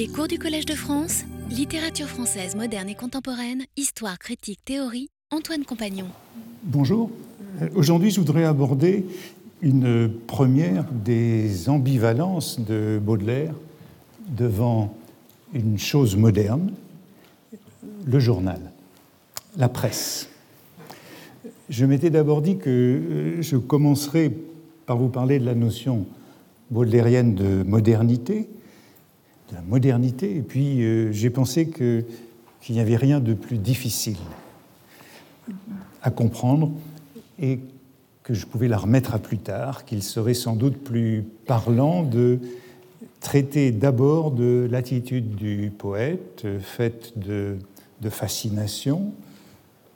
Les cours du Collège de France, littérature française moderne et contemporaine, histoire, critique, théorie, Antoine Compagnon. Bonjour. Aujourd'hui, je voudrais aborder une première des ambivalences de Baudelaire devant une chose moderne, le journal, la presse. Je m'étais d'abord dit que je commencerai par vous parler de la notion baudelairienne de modernité, de la modernité, et puis euh, j'ai pensé qu'il n'y avait rien de plus difficile à comprendre et que je pouvais la remettre à plus tard, qu'il serait sans doute plus parlant de traiter d'abord de l'attitude du poète, faite de, de, fascination,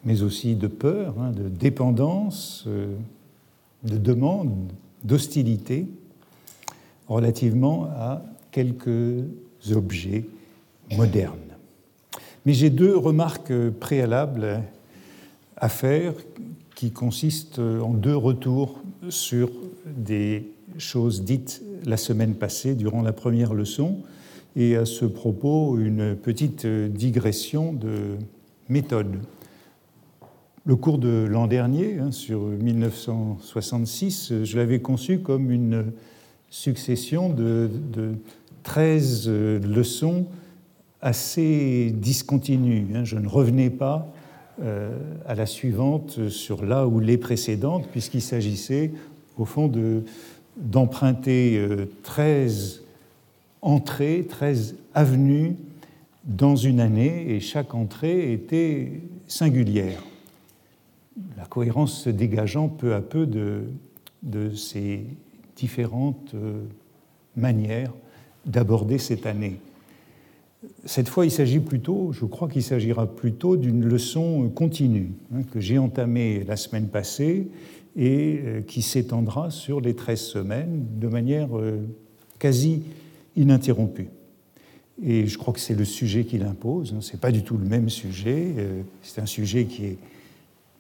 mais aussi de peur, hein, de dépendance, euh, de demande, d'hostilité, relativement à quelques objets modernes. Mais j'ai deux remarques préalables à faire qui consistent en deux retours sur des choses dites la semaine passée durant la première leçon et à ce propos une petite digression de méthode. Le cours de l'an dernier, hein, sur 1966, je l'avais conçu comme une succession de 13 leçons assez discontinues. Hein. Je ne revenais pas euh, à la suivante sur là où les précédentes, puisqu'il s'agissait au fond d'emprunter 13 euh, entrées, 13 avenues dans une année, et chaque entrée était singulière. La cohérence se dégageant peu à peu de, de ces différentes euh, manières d'aborder cette année. Cette fois, il s'agit plutôt, je crois qu'il s'agira plutôt d'une leçon continue hein, que j'ai entamée la semaine passée et euh, qui s'étendra sur les 13 semaines de manière euh, quasi ininterrompue. Et je crois que c'est le sujet qui l'impose. Hein. Ce n'est pas du tout le même sujet. C'est un sujet qui est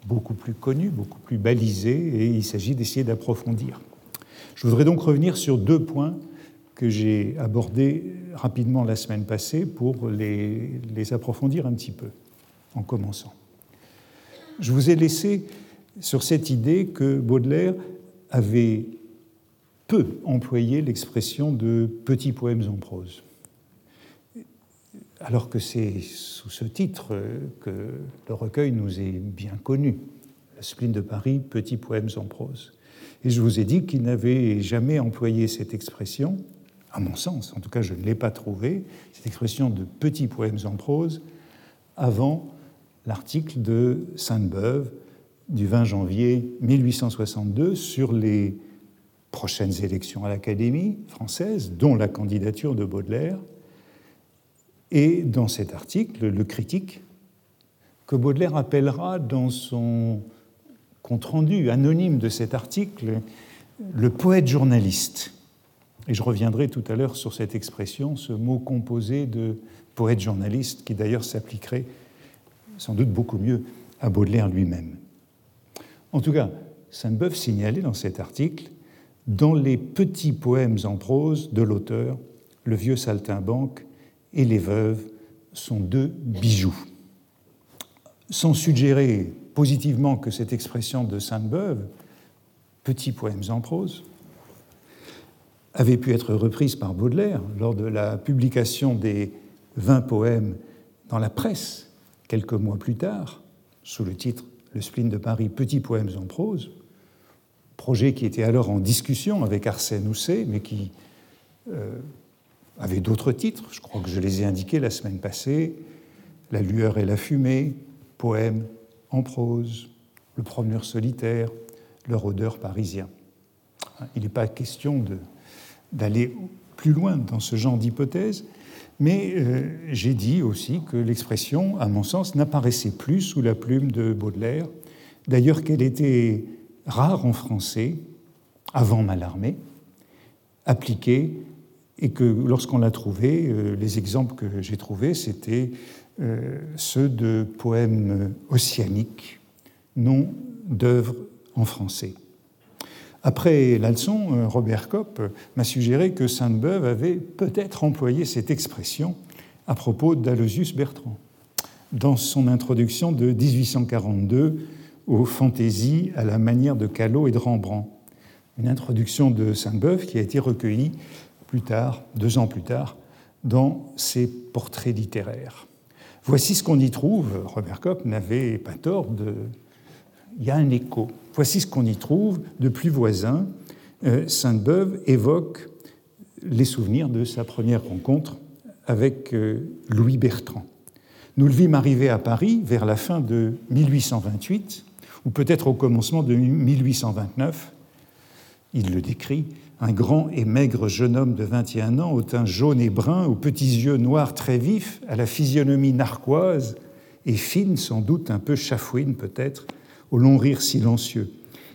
beaucoup plus connu, beaucoup plus balisé, et il s'agit d'essayer d'approfondir. Je voudrais donc revenir sur deux points que j'ai abordés rapidement la semaine passée pour les, les, approfondir un petit peu, en commençant. Je vous ai laissé sur cette idée que Baudelaire avait peu employé l'expression de petits poèmes en prose, alors que c'est sous ce titre que le recueil nous est bien connu, La spleen de Paris, petits poèmes en prose. Et je vous ai dit qu'il n'avait jamais employé cette expression, à mon sens, en tout cas je ne l'ai pas trouvée, cette expression de petits poèmes en prose, avant l'article de Sainte-Beuve du 20 janvier 1862 sur les prochaines élections à l'Académie française, dont la candidature de Baudelaire. Et dans cet article, le critique, que Baudelaire appellera dans son compte-rendu anonyme de cet article, le poète journaliste. Et je reviendrai tout à l'heure sur cette expression, ce mot composé de poète journaliste, qui d'ailleurs s'appliquerait sans doute beaucoup mieux à Baudelaire lui-même. En tout cas, Sainte-Beuve signalait dans cet article, dans les petits poèmes en prose de l'auteur, le vieux saltimbanque et les veuves sont deux bijoux. Sans suggérer positivement que cette expression de Sainte-Beuve, petits poèmes en prose, avait pu être reprise par Baudelaire lors de la publication des 20 poèmes dans la presse quelques mois plus tard, sous le titre Le spleen de Paris, petits poèmes en prose, projet qui était alors en discussion avec Arsène Housset, mais qui euh, avait d'autres titres, je crois que je les ai indiqués la semaine passée, La lueur et la fumée, poèmes en prose, le promeneur solitaire, le rôdeur parisien. Il n'est pas question d'aller plus loin dans ce genre d'hypothèse, mais euh, j'ai dit aussi que l'expression, à mon sens, n'apparaissait plus sous la plume de Baudelaire, d'ailleurs qu'elle était rare en français, avant Mallarmé, appliquée, et que lorsqu'on l'a trouvée, euh, les exemples que j'ai trouvés, c'était euh, ceux de poèmes ossianiques, non d'œuvres en français. Après la leçon, Robert Kopp m'a suggéré que Sainte-Beuve avait peut-être employé cette expression à propos d'Alosius Bertrand dans son introduction de 1842 aux fantaisies à la manière de Callot et de Rembrandt. Une introduction de Sainte-Beuve qui a été recueillie plus tard, deux ans plus tard, dans ses portraits littéraires. Voici ce qu'on y trouve. Robert Kopp n'avait pas tort de. Il y a un écho. Voici ce qu'on y trouve de plus voisin. Euh, Sainte-Beuve évoque les souvenirs de sa première rencontre avec euh, Louis Bertrand. Nous le vîmes arriver à Paris vers la fin de 1828, ou peut-être au commencement de 1829. Il le décrit, un grand et maigre jeune homme de 21 ans, au teint jaune et brun, aux petits yeux noirs très vifs, à la physionomie narquoise et fine, sans doute un peu chafouine peut-être, au long rire silencieux.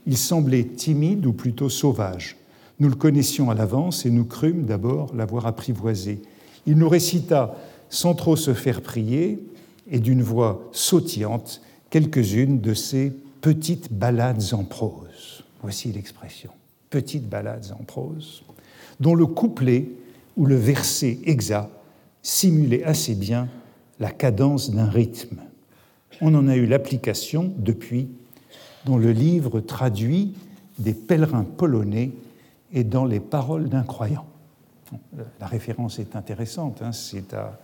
Il semblait timide ou plutôt sauvage. Nous le connaissions à l'avance et nous crûmes d'abord l'avoir apprivoisé. Il nous récita sans trop se faire prier, et d'une voix sautillante, quelques-unes de ces petites ballades en prose. Voici l'expression, petites ballades en prose, dont le couplet ou le verset exact simulait assez bien la cadence d'un rythme. On en a eu l'application depuis dans le livre traduit des pèlerins polonais et dans les paroles d'un croyant. La référence est intéressante, hein, c'est à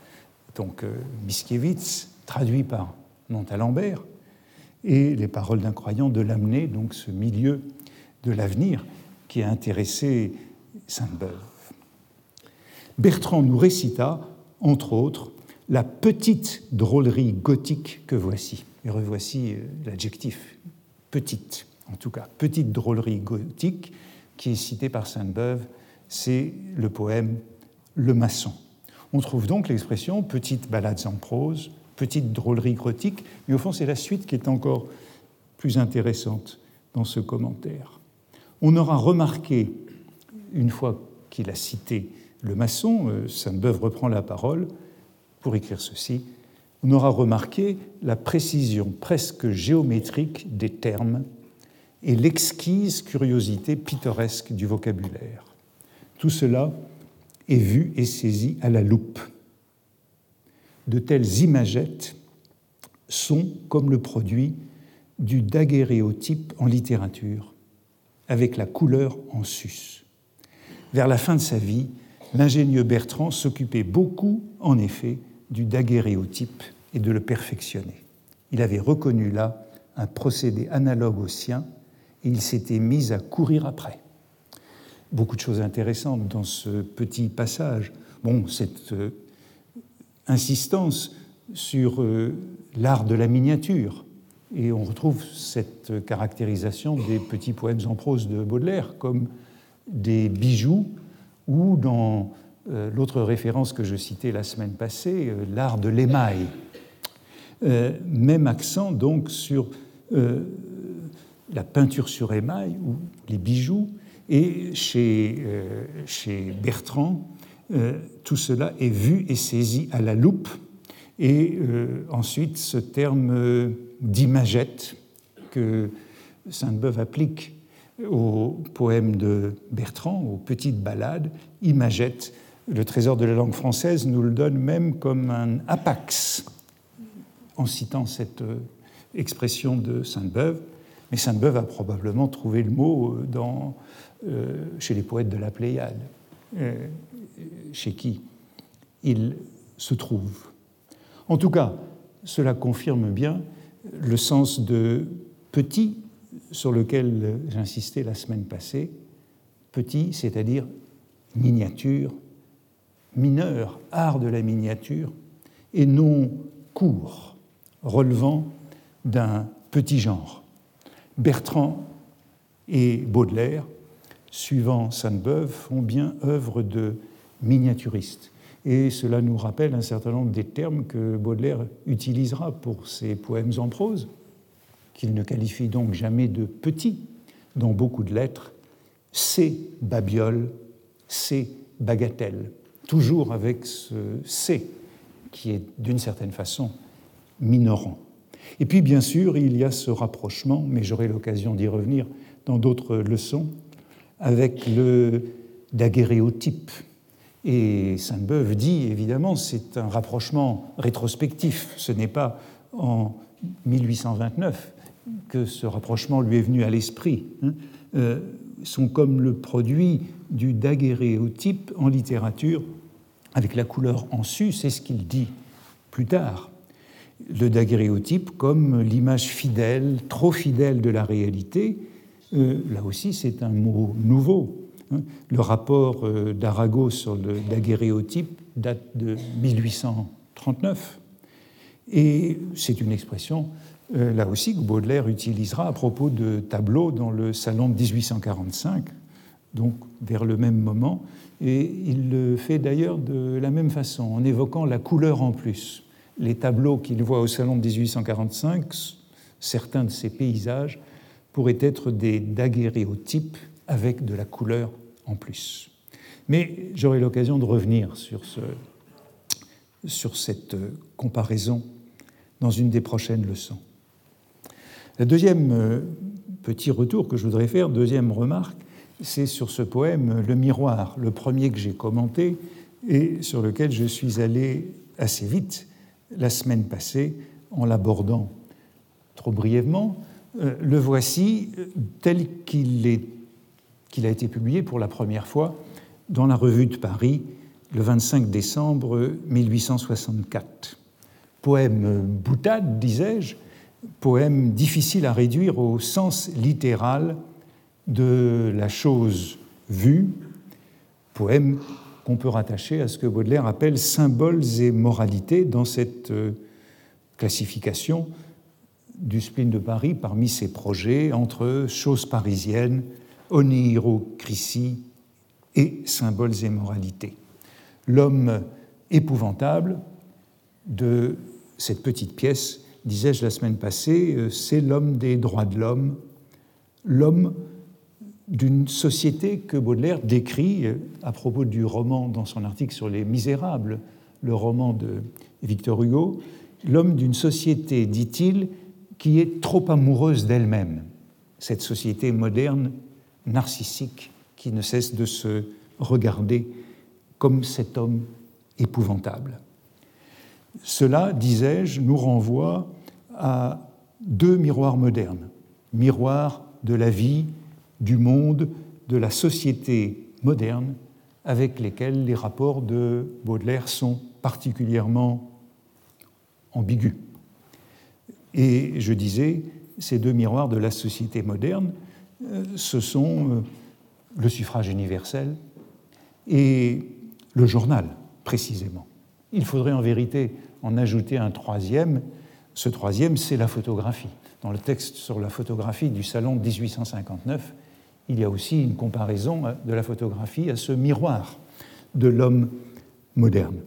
donc euh, Miskiewicz, traduit par Montalembert, et les paroles d'un croyant de l'amener, donc ce milieu de l'avenir qui a intéressé Sainte-Beuve. Bertrand nous récita, entre autres, la petite drôlerie gothique que voici. Et revoici euh, l'adjectif, petite, en tout cas, petite drôlerie gothique qui est citée par Sainte-Beuve, c'est le poème Le maçon. On trouve donc l'expression petite balades en prose, petite drôlerie gothique, mais au fond c'est la suite qui est encore plus intéressante dans ce commentaire. On aura remarqué, une fois qu'il a cité le maçon, euh, Sainte-Beuve reprend la parole pour écrire ceci, on aura remarqué la précision presque géométrique des termes et l'exquise curiosité pittoresque du vocabulaire. Tout cela est vu et saisi à la loupe. De telles imagettes sont comme le produit du daguerréotype en littérature, avec la couleur en sus. Vers la fin de sa vie, l'ingénieux Bertrand s'occupait beaucoup, en effet, du daguerréotype et de le perfectionner. Il avait reconnu là un procédé analogue au sien et il s'était mis à courir après beaucoup de choses intéressantes dans ce petit passage. Bon, cette euh, insistance sur euh, l'art de la miniature. Et on retrouve cette caractérisation des petits poèmes en prose de Baudelaire comme des bijoux ou dans euh, l'autre référence que je citais la semaine passée, l'art de l'émail. Même accent donc sur la peinture sur émail ou les bijoux. Et chez, euh, chez Bertrand, euh, tout cela est vu et saisi à la loupe. Et euh, ensuite, ce terme d'imagette que Sainte-Beuve applique au poème de Bertrand, aux petites ballades, imagette, le trésor de la langue française nous le donne même comme un apax, en citant cette expression de Sainte-Beuve. Mais Sainte-Beuve a probablement trouvé le mot dans euh, chez les poètes de la Pléiade, euh, chez qui il se trouve. En tout cas, cela confirme bien le sens de petit sur lequel j'insistais la semaine passée, petit, c'est-à-dire miniature, mineur, art de la miniature, et non court, relevant d'un petit genre. Bertrand et Baudelaire suivant Sainte-Beuve, font bien œuvre de miniaturistes. Et cela nous rappelle un certain nombre des termes que Baudelaire utilisera pour ses poèmes en prose, qu'il ne qualifie donc jamais de petits dans beaucoup de lettres. C'est babiole, c'est bagatelle, toujours avec ce c'est qui est d'une certaine façon minorant. Et puis bien sûr, il y a ce rapprochement, mais j'aurai l'occasion d'y revenir dans d'autres leçons, avec le daguerréotype. Et Sainte-Beuve dit, évidemment, c'est un rapprochement rétrospectif. Ce n'est pas en 1829 que ce rapprochement lui est venu à l'esprit. Hein. Euh, sont comme le produit du daguerréotype en littérature avec la couleur en su, c'est ce qu'il dit plus tard. Le daguerréotype comme l'image fidèle, trop fidèle de la réalité, euh, là aussi c'est un mot nouveau. Hein. Le rapport euh, d'Arago sur le daguerréotype date de 1839 et c'est une expression euh, là aussi que Baudelaire utilisera à propos de tableaux dans le salon de 1845, donc vers le même moment, et il le fait d'ailleurs de la même façon, en évoquant la couleur en plus. Les tableaux qu'il voit au salon de 1845, certains de ces paysages pourraient être des daguerréotypes avec de la couleur en plus. Mais j'aurai l'occasion de revenir sur, ce, sur cette comparaison dans une des prochaines leçons. Le deuxième euh, petit retour que je voudrais faire, deuxième remarque, c'est sur ce poème Le miroir, le premier que j'ai commenté et sur lequel je suis allé assez vite la semaine passée en l'abordant trop brièvement. Euh, le voici euh, tel qu'il a été publié pour la première fois dans la Revue de Paris le 25 décembre 1864. Poème boutade, disais-je, poème difficile à réduire au sens littéral de la chose vue, poème qu'on peut rattacher à ce que Baudelaire appelle symboles et moralités dans cette euh, classification du spleen de Paris parmi ses projets entre choses parisiennes, onirocratie et symboles et moralités. L'homme épouvantable de cette petite pièce disais-je la semaine passée, euh, c'est l'homme des droits de l'homme, l'homme d'une société que Baudelaire décrit euh, à propos du roman dans son article sur les Misérables, le roman de Victor Hugo, l'homme d'une société, dit-il, qui est trop amoureuse d'elle-même, cette société moderne, narcissique, qui ne cesse de se regarder comme cet homme épouvantable. Cela, disais-je, nous renvoie à deux miroirs modernes, miroirs de la vie, du monde, de la société moderne, avec lesquels les rapports de Baudelaire sont particulièrement ambigus. Et je disais, ces deux miroirs de la société moderne, euh, ce sont euh, le suffrage universel et le journal, précisément. Il faudrait en vérité en ajouter un troisième. Ce troisième, c'est la photographie. Dans le texte sur la photographie du salon de 1859, il y a aussi une comparaison de la photographie à ce miroir de l'homme moderne.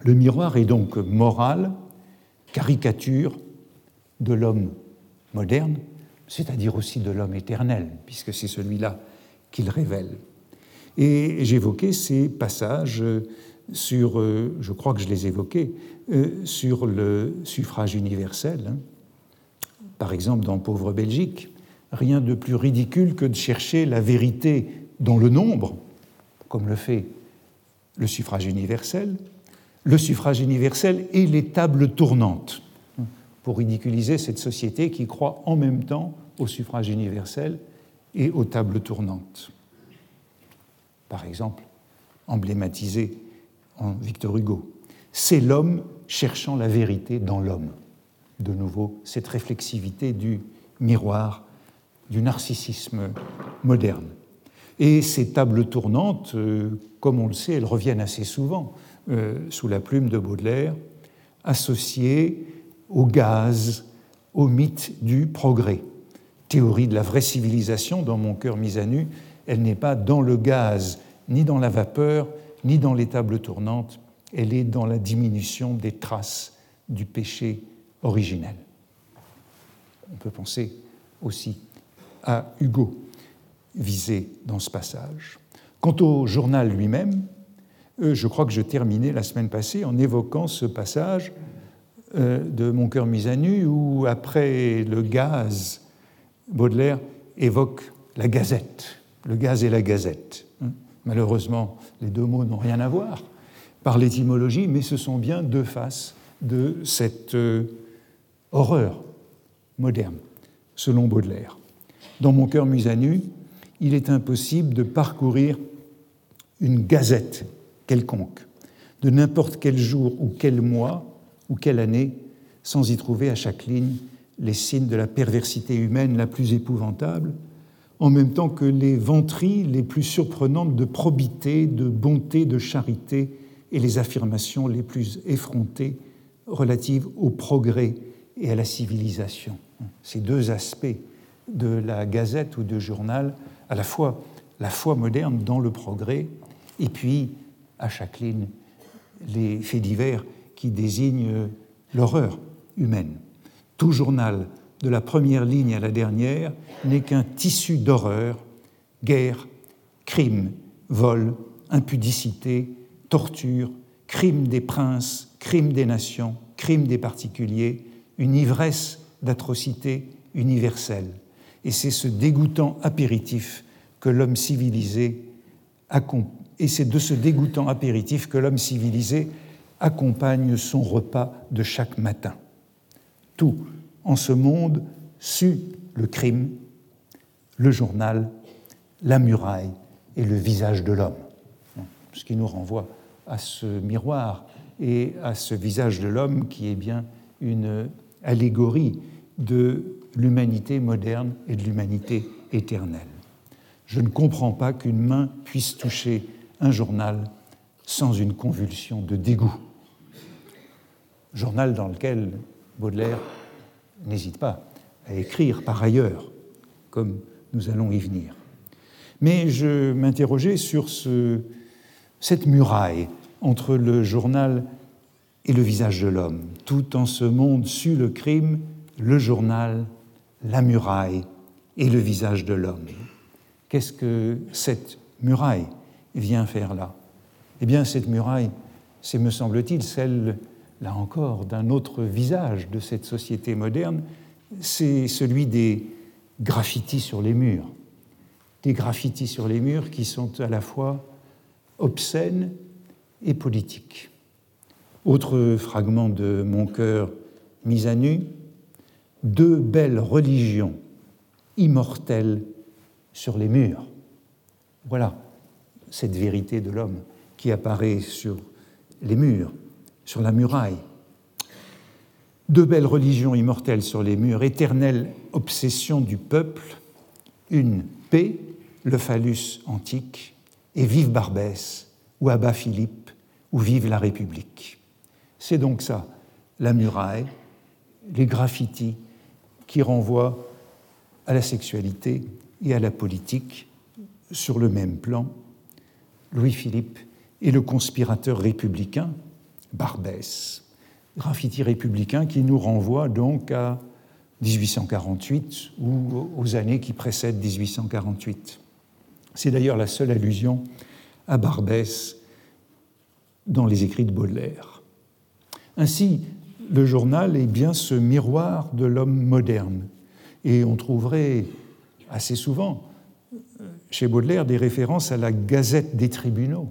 Le miroir est donc moral, caricature de l'homme moderne, c'est-à-dire aussi de l'homme éternel, puisque c'est celui-là qu'il révèle. Et j'évoquais ces passages sur, euh, je crois que je les évoquais, euh, sur le suffrage universel. Hein. Par exemple, dans Pauvre Belgique, rien de plus ridicule que de chercher la vérité dans le nombre, comme le fait le suffrage universel, le suffrage universel et les tables tournantes, pour ridiculiser cette société qui croit en même temps au suffrage universel et aux tables tournantes. Par exemple, emblématisé en Victor Hugo. C'est l'homme cherchant la vérité dans l'homme. De nouveau, cette réflexivité du miroir, du narcissisme moderne. Et ces tables tournantes, euh, comme on le sait, elles reviennent assez souvent euh, sous la plume de Baudelaire, associées au gaz, au mythe du progrès. Théorie de la vraie civilisation, dans mon cœur mis à nu, elle n'est pas dans le gaz ni dans la vapeur, ni dans les tables tournantes, elle est dans la diminution des traces du péché originel. On peut penser aussi à Hugo, visé dans ce passage. Quant au journal lui-même, euh, je crois que je terminais la semaine passée en évoquant ce passage euh, de Mon cœur mis à nu où, après le gaz, Baudelaire évoque la gazette le gaz et la gazette. Hein. Malheureusement, les deux mots n'ont rien à voir par l'étymologie, mais ce sont bien deux faces de cette euh, horreur moderne, selon Baudelaire. Dans mon cœur mus à nu, il est impossible de parcourir une gazette quelconque, de n'importe quel jour ou quel mois ou quelle année, sans y trouver à chaque ligne les signes de la perversité humaine la plus épouvantable, en même temps que les ventries les plus surprenantes de probité, de bonté, de charité et les affirmations les plus effrontées relatives au progrès et à la civilisation. Ces deux aspects de la gazette ou du journal, à la fois la foi moderne dans le progrès et puis, à chaque ligne, les faits divers qui désignent l'horreur humaine. Tout journal de la première ligne à la dernière n'est qu'un tissu d'horreur, guerre, crime, vol, impudicité, torture, crime des princes, crime des nations, crime des particuliers, une ivresse d'atrocité universelle. Et c'est ce dégoûtant apéritif que l'homme civilisé et c'est de ce dégoûtant apéritif que l'homme civilisé accompagne son repas de chaque matin. Tout en ce monde sut le crime, le journal, la muraille et le visage de l'homme. Ce qui nous renvoie à ce miroir et à ce visage de l'homme qui est bien une allégorie de l'humanité moderne et de l'humanité éternelle. Je ne comprends pas qu'une main puisse toucher un journal sans une convulsion de dégoût. Journal dans lequel Baudelaire n'hésite pas à écrire par ailleurs, comme nous allons y venir. Mais je m'interrogeais sur ce, cette muraille entre le journal et le visage de l'homme. Tout en ce monde sut le crime, le journal, la muraille et le visage de l'homme. Qu'est-ce que cette muraille vient faire là? Eh bien, cette muraille, c'est, me semble-t-il, celle, là encore, d'un autre visage de cette société moderne, c'est celui des graffitis sur les murs. Des graffitis sur les murs qui sont à la fois obscènes et politiques. Autre fragment de mon cœur mis à nu, deux belles religions immortelles sur les murs. Voilà cette vérité de l'homme qui apparaît sur les murs, sur la muraille. Deux belles religions immortelles sur les murs, éternelle obsession du peuple, une paix, le phallus antique, et vive Barbès, ou Abba Philippe, ou vive la République. C'est donc ça, la muraille, les graffitis qui renvoient à la sexualité et à la politique sur le même plan. Louis-Philippe et le conspirateur républicain, Barbès, graffiti républicain qui nous renvoie donc à 1848 ou aux années qui précèdent 1848. C'est d'ailleurs la seule allusion à Barbès dans les écrits de Baudelaire. Ainsi, le journal est bien ce miroir de l'homme moderne. Et on trouverait assez souvent chez Baudelaire des références à la Gazette des tribunaux.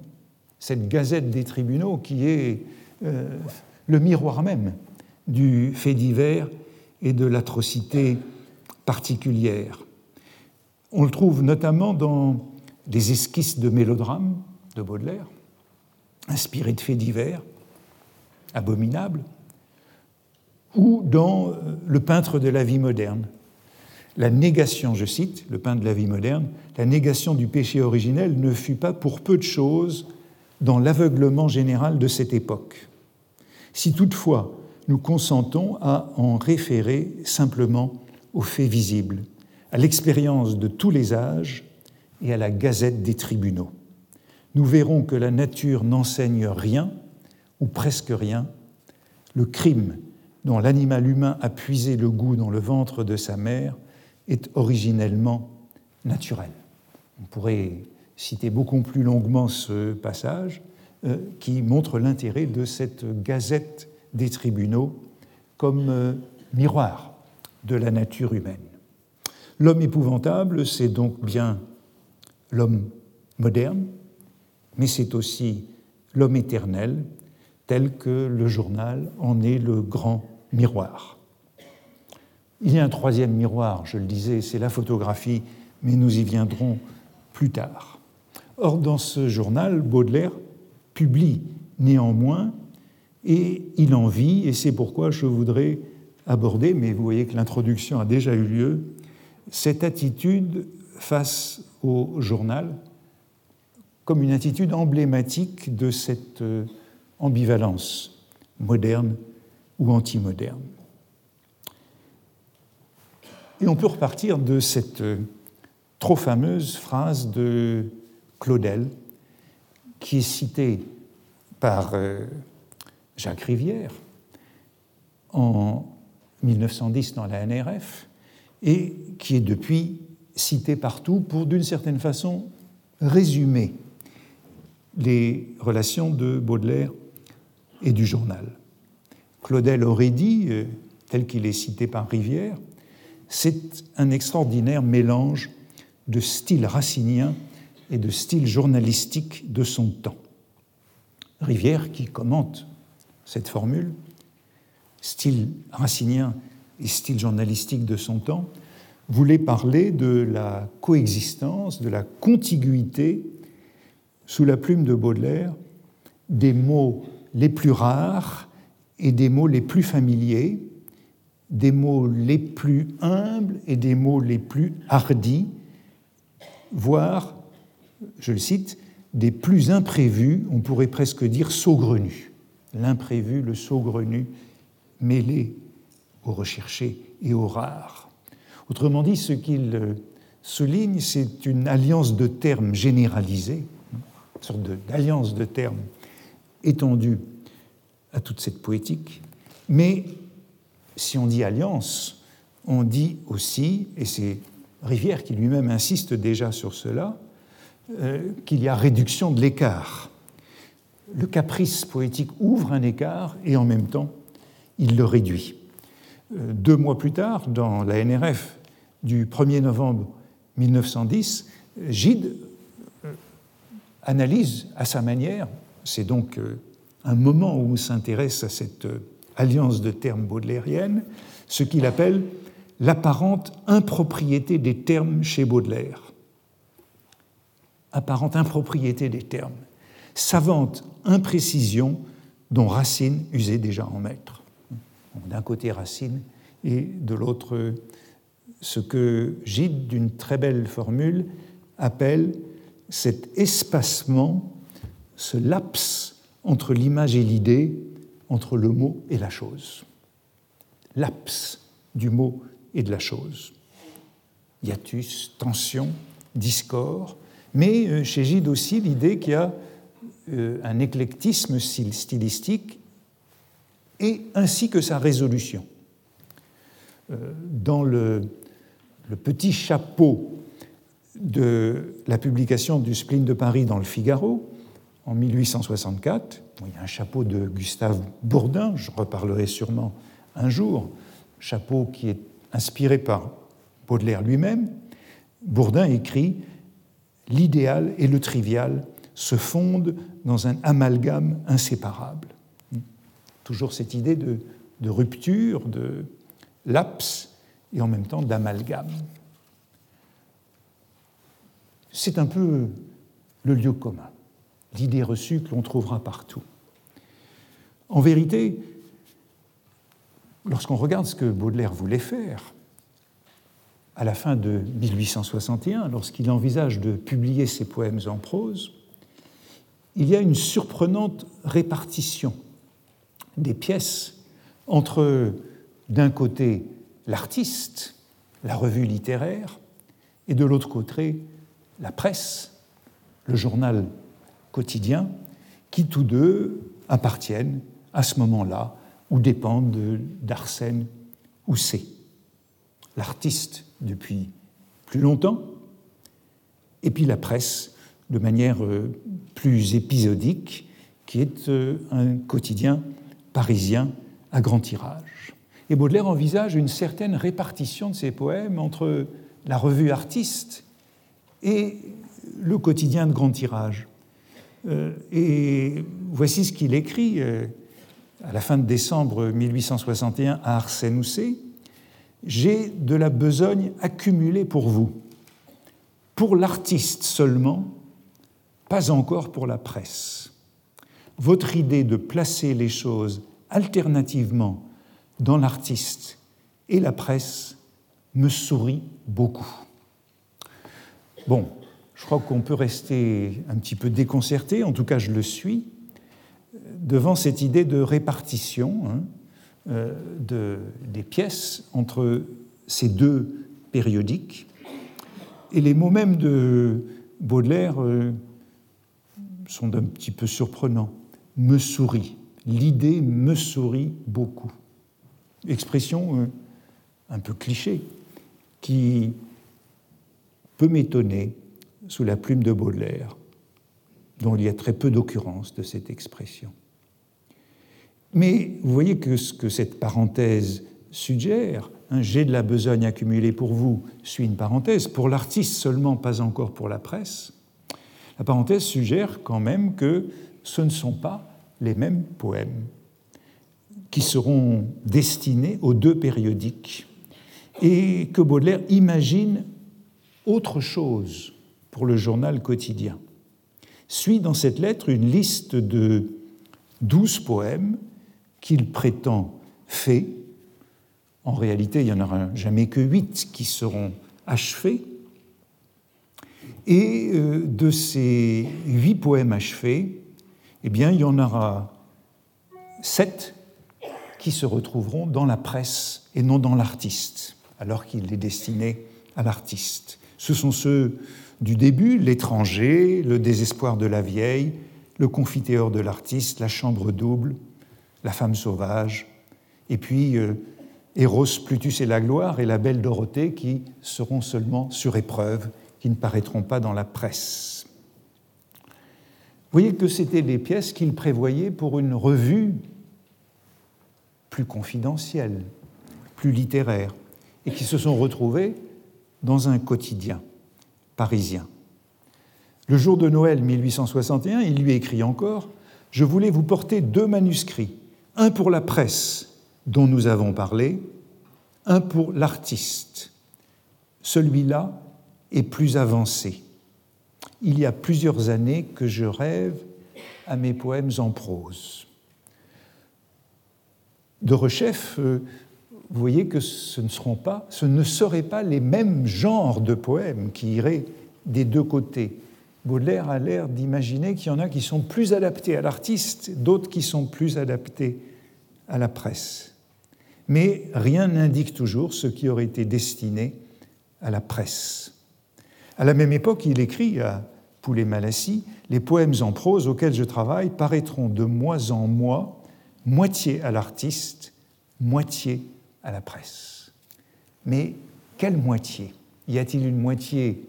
Cette Gazette des tribunaux qui est euh, le miroir même du fait divers et de l'atrocité particulière. On le trouve notamment dans des esquisses de mélodrames de Baudelaire, inspirés de faits divers, abominables, ou dans euh, Le peintre de la vie moderne. La négation, je cite, le peintre de la vie moderne, la négation du péché originel ne fut pas pour peu de choses dans l'aveuglement général de cette époque. Si toutefois nous consentons à en référer simplement aux faits visibles, à l'expérience de tous les âges et à la gazette des tribunaux, nous verrons que la nature n'enseigne rien, ou presque rien, le crime dont l'animal humain a puisé le goût dans le ventre de sa mère est originellement naturel. On pourrait citer beaucoup plus longuement ce passage euh, qui montre l'intérêt de cette gazette des tribunaux comme euh, miroir de la nature humaine. L'homme épouvantable, c'est donc bien l'homme moderne, mais c'est aussi l'homme éternel, tel que le journal en est le grand miroir. Il y a un troisième miroir, je le disais, c'est la photographie, mais nous y viendrons plus tard. Or, dans ce journal, Baudelaire publie néanmoins, et il en vit, et c'est pourquoi je voudrais aborder, mais vous voyez que l'introduction a déjà eu lieu, cette attitude face au journal comme une attitude emblématique de cette euh, ambivalence moderne ou anti-moderne. Et on peut repartir de cette euh, trop fameuse phrase de Claudel, qui est citée par euh, Jacques Rivière en 1910 dans la NRF, et qui est depuis citée partout pour, d'une certaine façon, résumer les relations de Baudelaire et du journal. Claudel aurait dit, euh, tel qu'il est cité par Rivière, c'est un extraordinaire mélange de style racinien et de style journalistique de son temps. Rivière, qui commente cette formule, style racinien et style journalistique de son temps, voulait parler de la coexistence, de la contiguïté, sous la plume de Baudelaire, des mots les plus rares et des mots les plus familiers, des mots les plus humbles et des mots les plus hardis, voire, je le cite, des plus imprévus, on pourrait presque dire saugrenus. L'imprévu, le saugrenu, mêlé au recherché et au rare. Autrement dit, ce qu'il souligne, c'est une alliance de termes généralisés, une sorte d'alliance de termes étendue à toute cette poétique, mais si on dit alliance, on dit aussi, et c'est Rivière qui lui-même insiste déjà sur cela, euh, qu'il y a réduction de l'écart. Le caprice poétique ouvre un écart et en même temps, il le réduit. Euh, deux mois plus tard, dans la NRF du 1er novembre 1910, Gide euh, analyse à sa manière, c'est donc un moment où on s'intéresse à cette alliance de termes baudelairienne, ce qu'il appelle l'apparente impropriété des termes chez Baudelaire. Apparente impropriété des termes, savante imprécision dont Racine usait déjà en maître. D'un côté Racine et de l'autre ce que Gide, d'une très belle formule, appelle cet espacement, ce laps entre l'image et l'idée entre le mot et la chose. Laps du mot et de la chose. Hiatus, tension, discord, mais euh, chez Gide aussi l'idée qu'il y a euh, un éclectisme stylistique et ainsi que sa résolution. Euh, dans le, le petit chapeau de la publication du spleen de Paris dans le Figaro, en 1864. il y a un chapeau de Gustave Bourdin, je reparlerai sûrement un jour, chapeau qui est inspiré par Baudelaire lui-même. Bourdin écrit L'idéal et le trivial se fondent dans un amalgame inséparable. Toujours cette idée de, rupture, de lapse et en même temps d'amalgame. C'est un peu le lieu commun l'idée reçue que l'on trouvera partout. En vérité, lorsqu'on regarde ce que Baudelaire voulait faire, à la fin de 1861, lorsqu'il envisage de publier ses poèmes en prose, il y a une surprenante répartition des pièces entre, d'un côté, l'artiste, la revue littéraire, et de l'autre côté, la presse, le journal quotidiens qui tous deux appartiennent à ce moment-là ou dépendent d'Arsène Housset, l'artiste depuis plus longtemps, et puis la presse de manière euh, plus épisodique, qui est euh, un quotidien parisien à grand tirage. Et Baudelaire envisage une certaine répartition de ses poèmes entre la revue artiste et le quotidien de grand tirage. Euh, et voici ce qu'il écrit euh, à la fin de décembre 1861 à Arsène-Housset. J'ai de la besogne accumulée pour vous, pour l'artiste seulement, pas encore pour la presse. Votre idée de placer les choses alternativement dans l'artiste et la presse me sourit beaucoup. Bon, je crois qu'on peut rester un petit peu déconcerté, en tout cas je le suis, devant cette idée de répartition hein, euh, de, des pièces entre ces deux périodiques. Et les mots mêmes de Baudelaire euh, sont d'un petit peu surprenants. Me sourit. L'idée me sourit beaucoup. Expression euh, un peu cliché qui peut m'étonner sous la plume de Baudelaire, dont il y a très peu d'occurrences de cette expression. Mais vous voyez que ce que cette parenthèse suggère, un jet de la besogne accumulée pour vous suit une parenthèse, pour l'artiste seulement, pas encore pour la presse, la parenthèse suggère quand même que ce ne sont pas les mêmes poèmes qui seront destinés aux deux périodiques et que Baudelaire imagine autre chose pour le journal quotidien. Suit dans cette lettre une liste de douze poèmes qu'il prétend faits. En réalité, il n'y en aura jamais que huit qui seront achevés. Et euh, de ces huit poèmes achevés, eh bien, il y en aura sept qui se retrouveront dans la presse et non dans l'artiste, alors qu'il est destiné à l'artiste. Ce sont ceux du début, l'étranger, le désespoir de la vieille, le confiteor de l'artiste, la chambre double, la femme sauvage, et puis euh, Eros, Plutus et la gloire et la belle Dorothée qui seront seulement sur épreuve, qui ne paraîtront pas dans la presse. Vous voyez que c'était des pièces qu'il prévoyait pour une revue plus confidentielle, plus littéraire, et qui se sont retrouvées dans un quotidien parisien. Le jour de Noël 1861, il lui écrit encore Je voulais vous porter deux manuscrits un pour la presse dont nous avons parlé, un pour l'artiste. Celui-là est plus avancé. Il y a plusieurs années que je rêve à mes poèmes en prose. De Rechef, euh, vous voyez que ce ne, seront pas, ce ne seraient pas les mêmes genres de poèmes qui iraient des deux côtés. Baudelaire a l'air d'imaginer qu'il y en a qui sont plus adaptés à l'artiste, d'autres qui sont plus adaptés à la presse. Mais rien n'indique toujours ce qui aurait été destiné à la presse. À la même époque, il écrit à Poulet-Malassis Les poèmes en prose auxquels je travaille paraîtront de mois en mois, moitié à l'artiste, moitié à la presse. Mais quelle moitié? Y a-t-il une moitié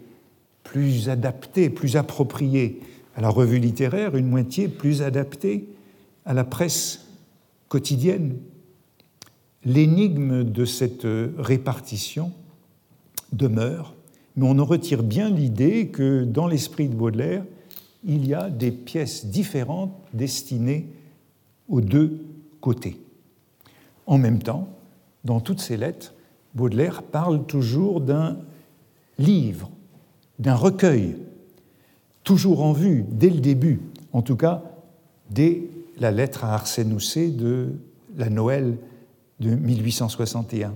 plus adaptée, plus appropriée à la revue littéraire, une moitié plus adaptée à la presse quotidienne? L'énigme de cette répartition demeure, mais on en retire bien l'idée que dans l'esprit de Baudelaire, il y a des pièces différentes destinées aux deux côtés. En même temps, dans toutes ces lettres, Baudelaire parle toujours d'un livre, d'un recueil, toujours en vue, dès le début, en tout cas dès la lettre à Arsène Housset de la Noël de 1861.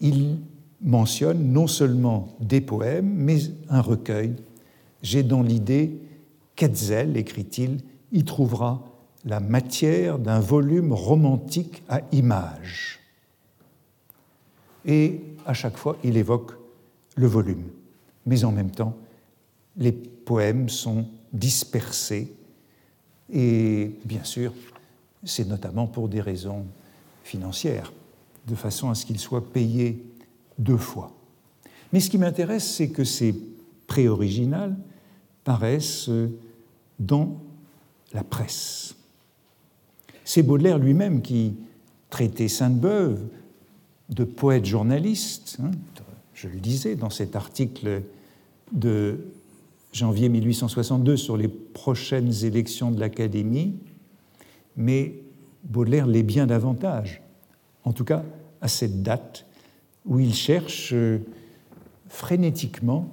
Il mentionne non seulement des poèmes, mais un recueil. J'ai dans l'idée qu'Etzel, écrit-il, y trouvera la matière d'un volume romantique à images. Et à chaque fois, il évoque le volume. Mais en même temps, les poèmes sont dispersés et bien sûr, c'est notamment pour des raisons financières, de façon à ce qu'il soit payé deux fois. Mais ce qui m'intéresse, c'est que ces pré-originales paraissent dans la presse. C'est Baudelaire lui-même qui traitait Sainte-Beuve de poète journaliste. Hein, je le disais dans cet article de janvier 1862 sur les prochaines élections de l'Académie, mais Baudelaire l'est bien davantage, en tout cas à cette date où il cherche euh, frénétiquement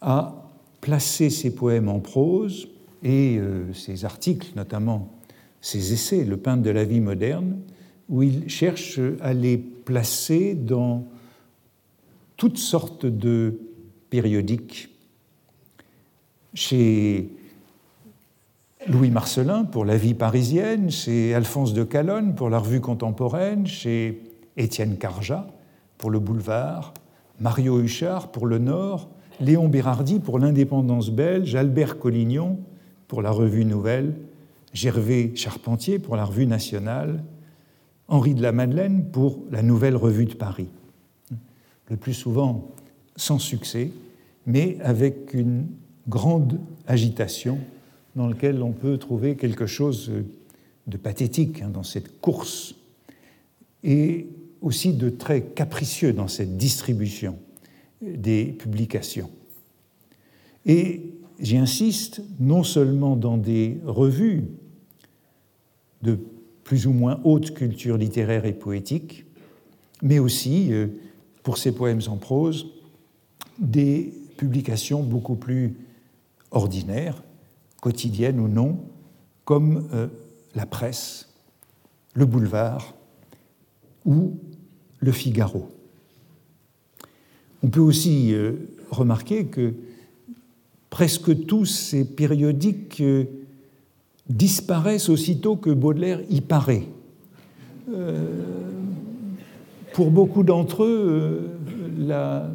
à placer ses poèmes en prose et euh, ses articles, notamment ses essais, Le peintre de la vie moderne, où il cherche à les placer dans toutes sortes de périodiques. Chez Louis Marcelin pour La vie parisienne, chez Alphonse de Calonne pour La revue contemporaine, chez Étienne Carjat pour Le boulevard, Mario Huchard pour Le Nord, Léon Bérardi pour l'indépendance belge, Albert Collignon pour la revue Nouvelle, Gervais Charpentier pour la revue nationale, Henri de la Madeleine pour la Nouvelle Revue de Paris. Le plus souvent sans succès, mais avec une grande agitation dans laquelle on peut trouver quelque chose de pathétique hein, dans cette course et aussi de très capricieux dans cette distribution des publications. Et j'insiste, non seulement dans des revues de plus ou moins haute culture littéraire et poétique, mais aussi, euh, pour ses poèmes en prose, des publications beaucoup plus ordinaires, quotidiennes ou non, comme euh, la presse, le boulevard ou le Figaro. On peut aussi euh, remarquer que presque tous ces périodiques disparaissent aussitôt que Baudelaire y paraît. Euh, pour beaucoup d'entre eux, euh, la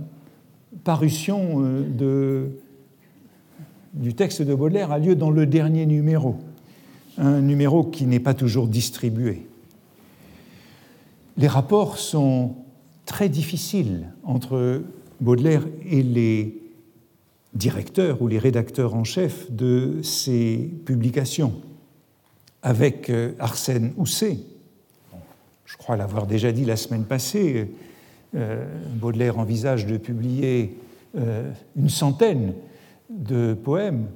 parution euh, du texte de Baudelaire a lieu dans le dernier numéro, un numéro qui n'est pas toujours distribué. Les rapports sont très difficiles entre Baudelaire et les directeur ou les rédacteurs en chef de ces publications, avec euh, Arsène Housset. Je crois l'avoir déjà dit la semaine passée, euh, Baudelaire envisage de publier euh, une centaine de poèmes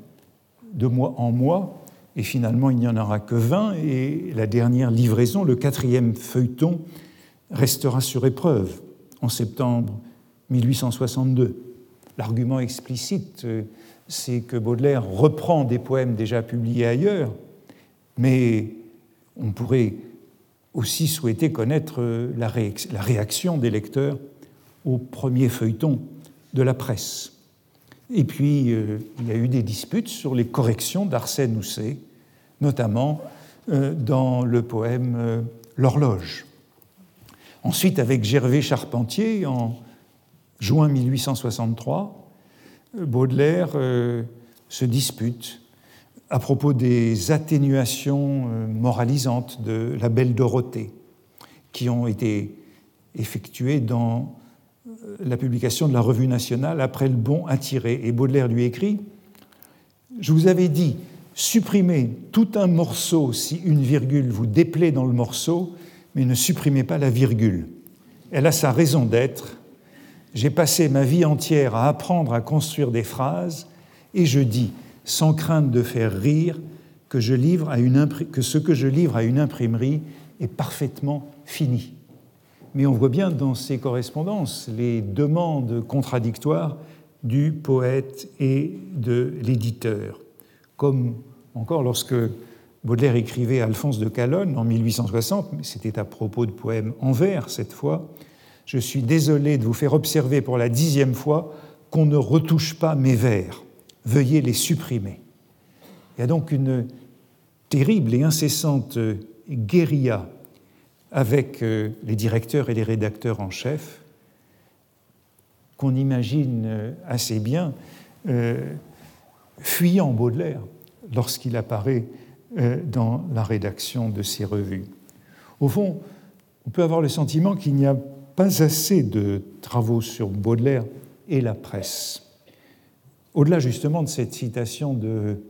de mois en mois, et finalement il n'y en aura que 20, et la dernière livraison, le quatrième feuilleton, restera sur épreuve en septembre 1862. L'argument explicite, euh, c'est que Baudelaire reprend des poèmes déjà publiés ailleurs, mais on pourrait aussi souhaiter connaître euh, la réaction des lecteurs au premier feuilleton de la presse. Et puis, euh, il y a eu des disputes sur les corrections d'Arsène Housset, notamment dans le poème L'horloge. Ensuite, avec Gervais Charpentier, en juin 1863, Baudelaire euh, se dispute à propos des atténuations euh, moralisantes de la belle Dorothée qui ont été effectuées dans euh, la publication de la Revue nationale après le bon attiré. Et Baudelaire lui écrit Je vous avais dit, supprimez tout un morceau si une virgule vous déplaît dans le morceau, mais ne supprimez pas la virgule. Elle a sa raison d'être, j'ai passé ma vie entière à apprendre à construire des phrases et je dis, sans crainte de faire rire, que, ce que je livre à une imprimerie est parfaitement fini. Mais on voit bien dans ces correspondances les demandes contradictoires du poète et de l'éditeur. Comme encore lorsque Baudelaire écrivait à Alphonse de Calonne en 1860, mais c'était à propos de poèmes en vers cette fois, je suis désolé de vous faire observer pour la dixième fois qu'on ne retouche pas mes vers. Veuillez les supprimer. Il y a donc une terrible et incessante guérilla avec euh, les directeurs et les rédacteurs en chef qu'on imagine euh, assez bien euh, fuyant Baudelaire lorsqu'il apparaît dans la rédaction de ces revues. Au fond, on peut avoir le sentiment qu'il n'y a pas assez de travaux sur Baudelaire et la presse. Au-delà justement de cette citation de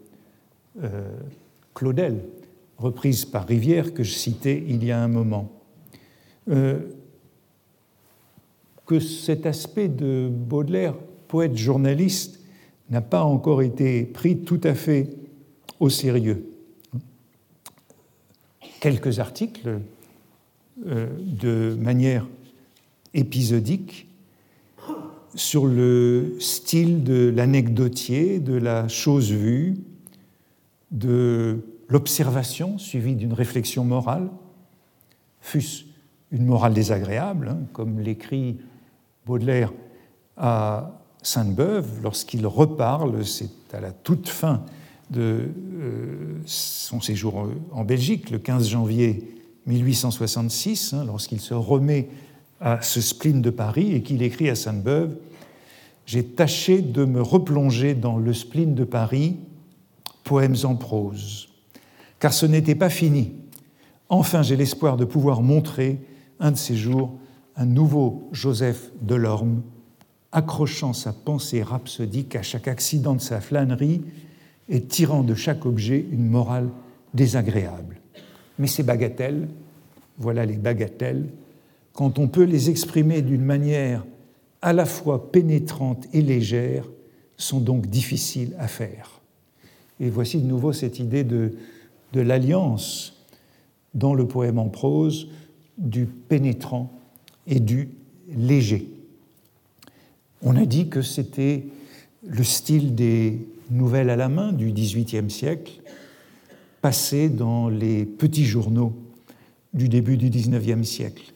euh, Claudel, reprise par Rivière, que je citais il y a un moment, euh, que cet aspect de Baudelaire, poète journaliste, n'a pas encore été pris tout à fait au sérieux. Quelques articles euh, de manière épisodique sur le style de l'anecdotier, de la chose vue, de l'observation suivie d'une réflexion morale, fût-ce une morale désagréable, hein, comme l'écrit Baudelaire à Sainte-Beuve lorsqu'il reparle, c'est à la toute fin de euh, son séjour en Belgique, le 15 janvier 1866, hein, lorsqu'il se remet à ce spleen de Paris et qu'il écrit à Sainte-Beuve J'ai tâché de me replonger dans le spleen de Paris, poèmes en prose, car ce n'était pas fini. Enfin, j'ai l'espoir de pouvoir montrer un de ces jours un nouveau Joseph Delorme, accrochant sa pensée rhapsodique à chaque accident de sa flânerie et tirant de chaque objet une morale désagréable. Mais ces bagatelles, voilà les bagatelles, quand on peut les exprimer d'une manière à la fois pénétrante et légère, sont donc difficiles à faire. Et voici de nouveau cette idée de, l'alliance dans le poème en prose du pénétrant et du léger. On a dit que c'était le style des nouvelles à la main du XVIIIe siècle, passé dans les petits journaux du début du XIXe siècle.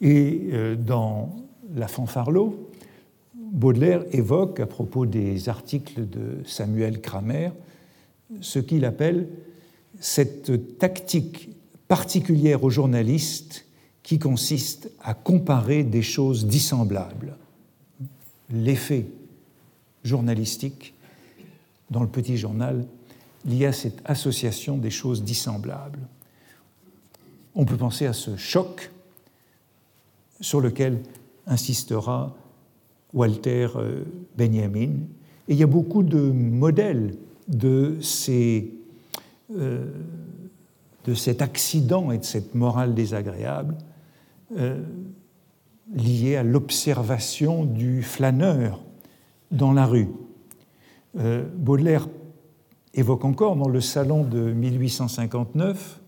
Et euh, dans La fanfarlo, Baudelaire évoque, à propos des articles de Samuel Kramer, ce qu'il appelle cette tactique particulière aux journalistes qui consiste à comparer des choses dissemblables. L'effet journalistique dans le petit journal lié à cette association des choses dissemblables. On peut penser à ce choc sur lequel insistera Walter euh, Benjamin. Et il y a beaucoup de modèles de, ces, euh, de cet accident et de cette morale désagréable euh, liés à l'observation du flâneur dans la rue. Baudelaire évoque encore dans le salon de 1859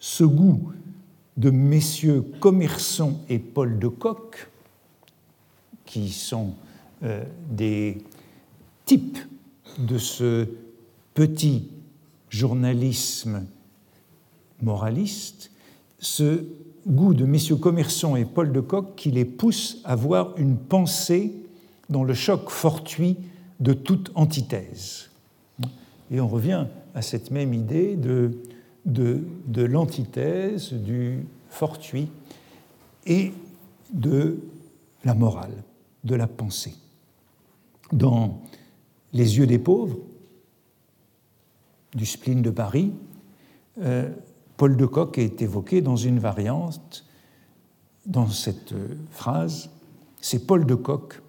ce goût de messieurs commerçants et Paul de Kock, qui sont euh, des types de ce petit journalisme moraliste, ce goût de messieurs commerçants et Paul de Kock qui les pousse à voir une pensée dans le choc fortuit de toute antithèse. Et on revient à cette même idée de de, l'antithèse, du fortuit et de la morale, de la pensée. Dans Les yeux des pauvres, du spleen de Paris, euh, Paul de Kock est évoqué dans une variante, dans cette phrase, c'est Paul de Kock,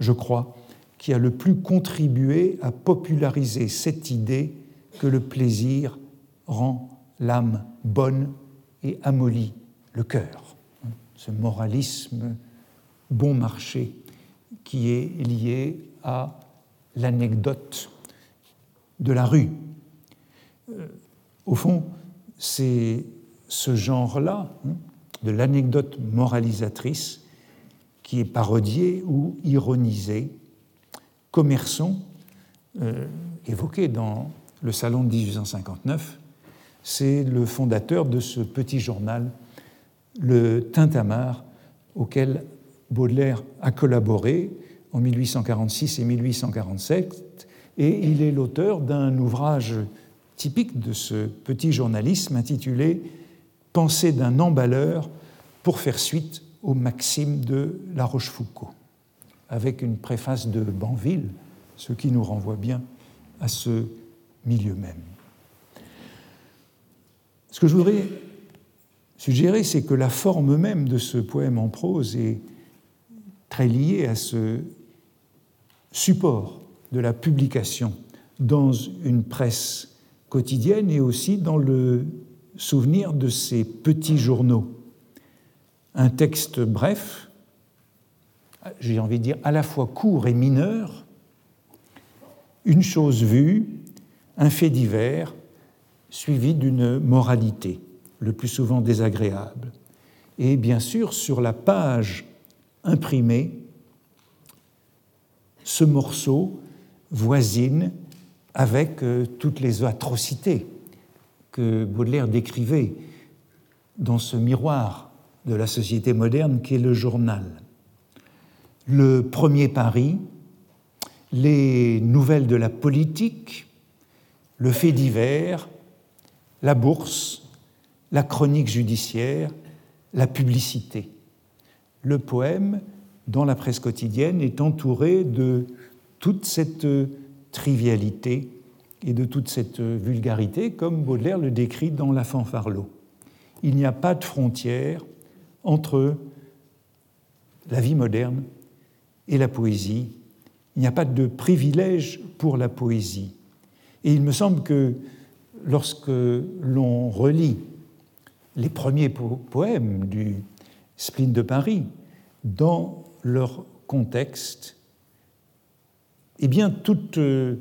je crois, qui a le plus contribué à populariser cette idée que le plaisir rend l'âme bonne et amollit le cœur. Ce moralisme bon marché qui est lié à l'anecdote de la rue. Euh, au fond, c'est ce genre-là, hein, de l'anecdote moralisatrice, qui est parodié ou ironisé. Commerçon, euh, évoqué dans le salon de 1859, c'est le fondateur de ce petit journal, le Tintamarre, auquel Baudelaire a collaboré en 1846 et 1847, et il est l'auteur d'un ouvrage typique de ce petit journalisme intitulé Pensée d'un emballeur pour faire suite aux maximes de La Rochefoucauld, avec une préface de Banville, ce qui nous renvoie bien à ce milieu même. Ce que je voudrais suggérer, c'est que la forme même de ce poème en prose est très liée à ce support de la publication dans une presse quotidienne et aussi dans le souvenir de ces petits journaux. Un texte bref, j'ai envie de dire à la fois court et mineur, une chose vue, un fait divers, suivi d'une moralité, le plus souvent désagréable. Et bien sûr, sur la page imprimée, ce morceau voisine avec euh, toutes les atrocités que Baudelaire décrivait dans ce miroir de la société moderne qu'est le journal. Le premier Paris, les nouvelles de la politique, le fait divers, la bourse, la chronique judiciaire, la publicité. Le poème, dans la presse quotidienne, est entouré de toute cette trivialité et de toute cette vulgarité, comme Baudelaire le décrit dans La fanfarlo. Il n'y a pas de frontière entre la vie moderne et la poésie. Il n'y a pas de privilège pour la poésie. Et il me semble que lorsque l'on relit les premiers poèmes du spleen de Paris dans leur contexte, eh bien, toute euh,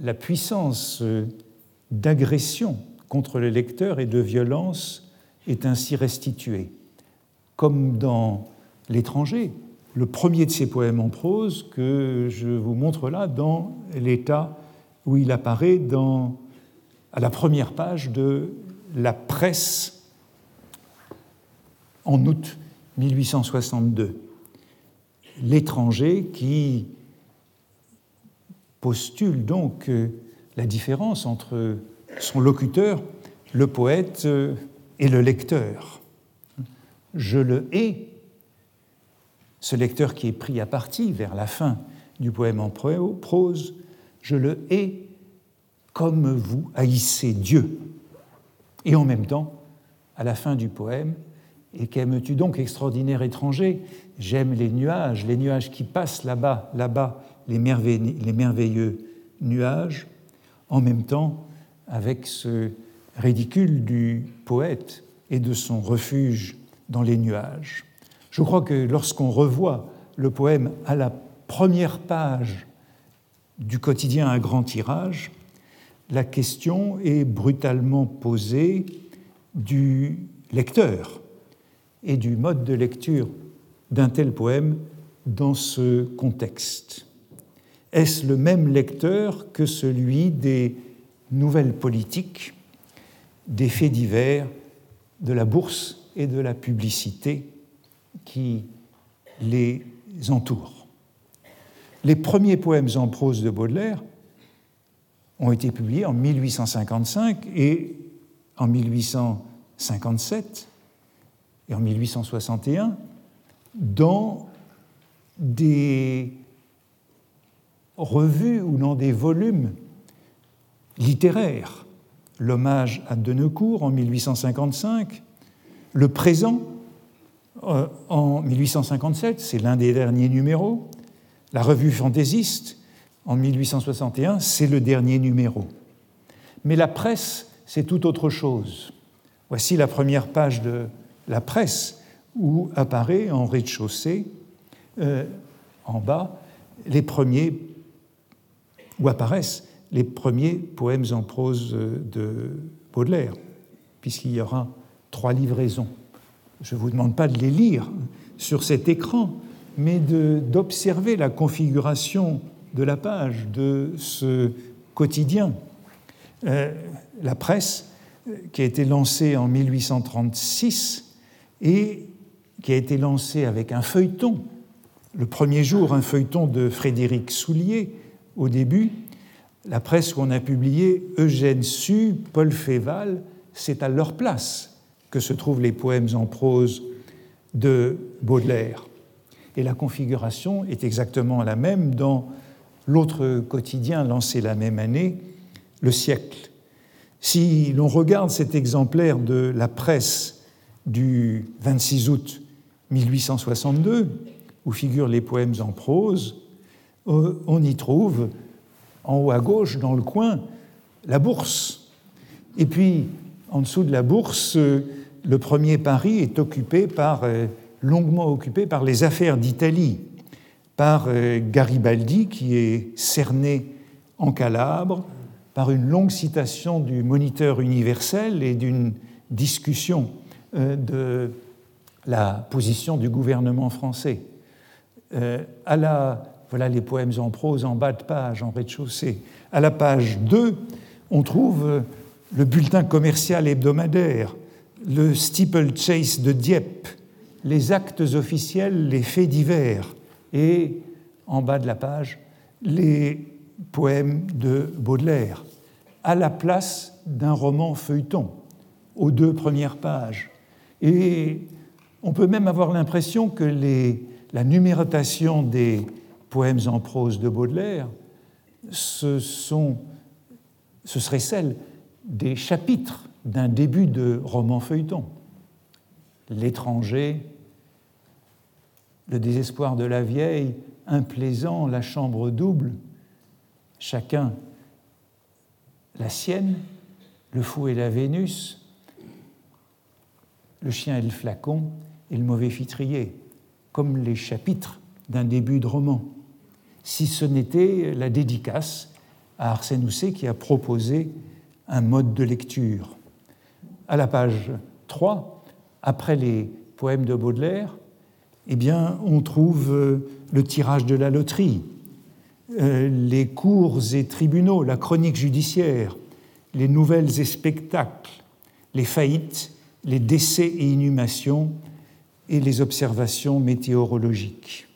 la puissance euh, d'agression contre le lecteur et de violence est ainsi restituée. Comme dans L'étranger, le premier de ces poèmes en prose que je vous montre là dans l'état où il apparaît dans, à la première page de la presse en août 1862. L'étranger qui postule donc euh, la différence entre son locuteur, le poète euh, et le lecteur. Je le hais, ce lecteur qui est pris à partie vers la fin du poème en prose, je le hais comme vous haïssez Dieu. Et en même temps, à la fin du poème, et qu'aimes-tu donc, extraordinaire étranger? J'aime les nuages, les nuages qui passent là-bas, là-bas, les, merveilleux nuages, en même temps avec ce ridicule du poète et de son refuge dans les nuages. Je crois que lorsqu'on revoit le poème à la première page du quotidien à grand tirage, la question est brutalement posée du lecteur et du mode de lecture d'un tel poème dans ce contexte. Est-ce le même lecteur que celui des nouvelles politiques, des faits divers, de la bourse et de la publicité qui les entourent? Les premiers poèmes en prose de Baudelaire ont été publiés en 1855 et en 1857 et en 1861 dans des revues ou dans des volumes littéraires. L'hommage à Denecourt en 1855, Le présent euh, en 1857, c'est l'un des derniers numéros, La revue fantaisiste en 1861, c'est le dernier numéro. Mais la presse, c'est tout autre chose. Voici la première page de la presse où apparaît en rez-de-chaussée, euh, en bas, les premiers apparaissent les premiers poèmes en prose de Baudelaire, puisqu'il y aura trois livraisons. Je ne vous demande pas de les lire sur cet écran, mais d'observer la configuration de la page de ce quotidien. Euh, la presse, qui a été lancée en 1836 et qui a été lancée avec un feuilleton, le premier jour un feuilleton de Frédéric Soulier, au début, la presse où on a publié Eugène Sue, Paul Féval, c'est à leur place que se trouvent les poèmes en prose de Baudelaire. Et la configuration est exactement la même dans l'autre quotidien lancé la même année, Le siècle. Si l'on regarde cet exemplaire de la presse du 26 août 1862, où figurent les poèmes en prose, euh, on y trouve en haut à gauche, dans le coin, la bourse. Et puis, en dessous de la bourse, le premier Paris est occupé par, euh, longuement occupé par les affaires d'Italie, par euh, Garibaldi, qui est cerné en Calabre par une longue citation du Moniteur universel et d'une discussion euh, de la position du gouvernement français. Euh, à la, voilà les poèmes en prose en bas de page, en rez-de-chaussée. À la page 2, on trouve le bulletin commercial hebdomadaire, le steeple chase de Dieppe, les actes officiels, les faits divers, et en bas de la page, les poèmes de Baudelaire, à la place d'un roman feuilleton, aux deux premières pages. Et on peut même avoir l'impression que les, la numérotation des poèmes en prose de Baudelaire, ce, sont, ce serait celle des chapitres d'un début de roman feuilleton. L'étranger, le désespoir de la vieille, implaisant, la chambre double, chacun la sienne, le fou et la Vénus, le chien et le flacon et le mauvais fitrier, comme les chapitres d'un début de roman, si ce n'était la dédicace à Arsène Housset qui a proposé un mode de lecture. À la page 3, après les poèmes de Baudelaire, eh bien, on trouve euh, le tirage de la loterie, euh, les cours et tribunaux, la chronique judiciaire, les nouvelles et spectacles, les faillites, les décès et inhumations et les observations météorologiques.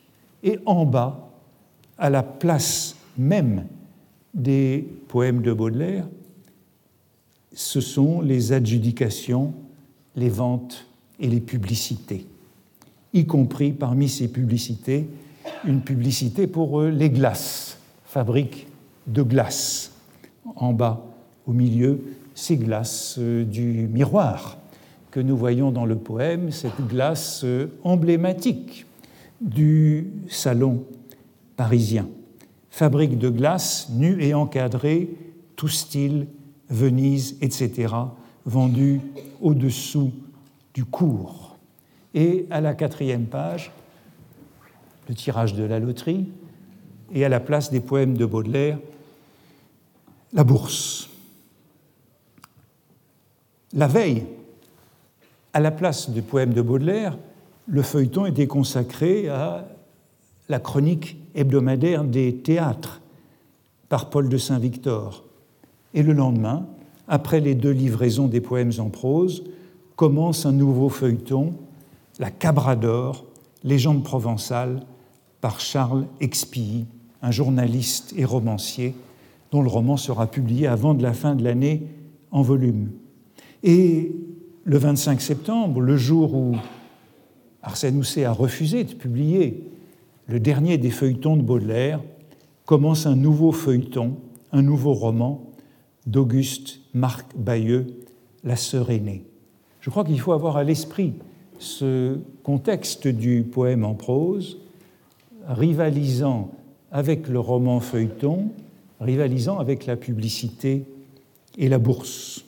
Et en bas, à la place même des poèmes de Baudelaire, ce sont les adjudications, les ventes et les publicités, y compris parmi ces publicités une publicité pour les glaces, fabrique de glace. En bas, au milieu, ces glaces euh, du miroir que nous voyons dans le poème, cette glace euh, emblématique du salon parisien. Fabrique de glace nue et encadrée, tout style, Venise, etc., vendue au-dessous du cours. Et à la quatrième page, le tirage de la loterie, et à la place des poèmes de Baudelaire, la bourse. La veille, à la place des poèmes de Baudelaire, le feuilleton était consacré à la chronique hebdomadaire des théâtres par Paul de Saint-Victor. Et le lendemain, après les deux livraisons des poèmes en prose, commence un nouveau feuilleton, La Cabrador, légende provençale, par Charles Expilly, un journaliste et romancier dont le roman sera publié avant de la fin de l'année en volume. Et le 25 septembre, le jour où Arsène Housset a refusé de publier le dernier des feuilletons de Baudelaire, commence un nouveau feuilleton, un nouveau roman d'Auguste Marc Bayeux, La sœur aînée. Je crois qu'il faut avoir à l'esprit ce contexte du poème en prose, rivalisant avec le roman feuilleton, rivalisant avec la publicité et la bourse.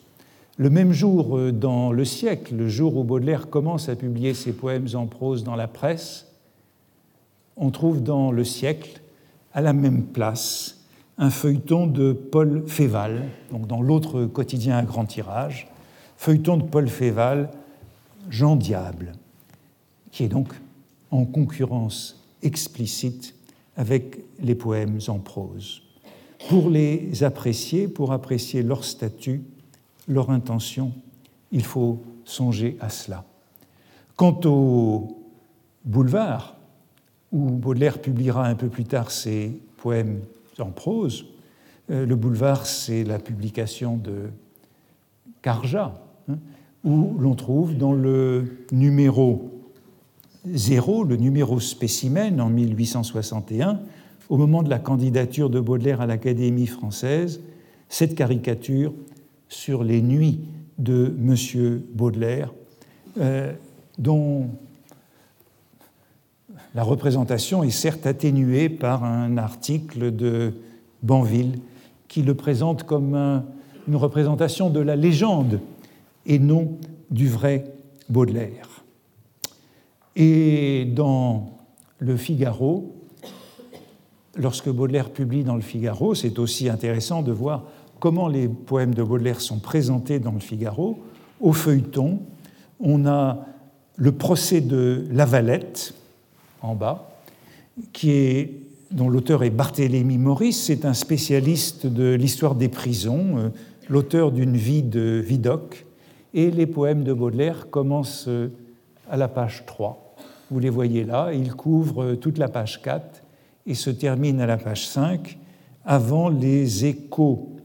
Le même jour, euh, dans le siècle, le jour où Baudelaire commence à publier ses poèmes en prose dans la presse, on trouve dans le siècle, à la même place, un feuilleton de Paul Féval, donc dans l'autre quotidien à grand tirage, feuilleton de Paul Féval, Jean Diable, qui est donc en concurrence explicite avec les poèmes en prose. Pour les apprécier, pour apprécier leur statut, leur intention, il faut songer à cela. Quant au boulevard, où Baudelaire publiera un peu plus tard ses poèmes en prose, euh, le boulevard, c'est la publication de Carja, où l'on trouve dans le numéro 0, le numéro spécimen en 1861, au moment de la candidature de Baudelaire à l'Académie française, cette caricature sur les nuits de M. Baudelaire, euh, dont la représentation est certes atténuée par un article de Banville qui le présente comme une représentation de la légende et non du vrai Baudelaire. Et dans Le Figaro, lorsque Baudelaire publie dans le Figaro, c'est aussi intéressant de voir comment les poèmes de Baudelaire sont présentés dans le Figaro. Au feuilleton, on a le procès de Lavalette, en bas, qui est, dont l'auteur est Barthélemy Maurice, c'est un spécialiste de l'histoire des prisons, euh, l'auteur d'une vie de Vidocq, et les poèmes de Baudelaire commencent à la page 3. Vous les voyez là, ils couvrent toute la page 4 et se terminent à la page 5 avant les échos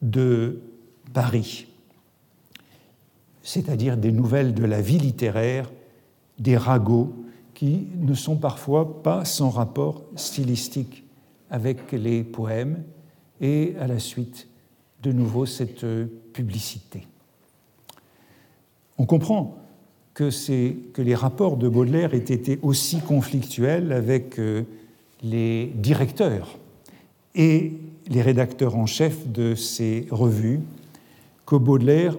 de Paris, c'est-à-dire des nouvelles de la vie littéraire, des ragots qui ne sont parfois pas sans rapport stylistique avec les poèmes, et à la suite, de nouveau, cette publicité. On comprend que, les rapports de Baudelaire aient été aussi conflictuels avec euh, les directeurs et les rédacteurs en chef de ces revues, que Baudelaire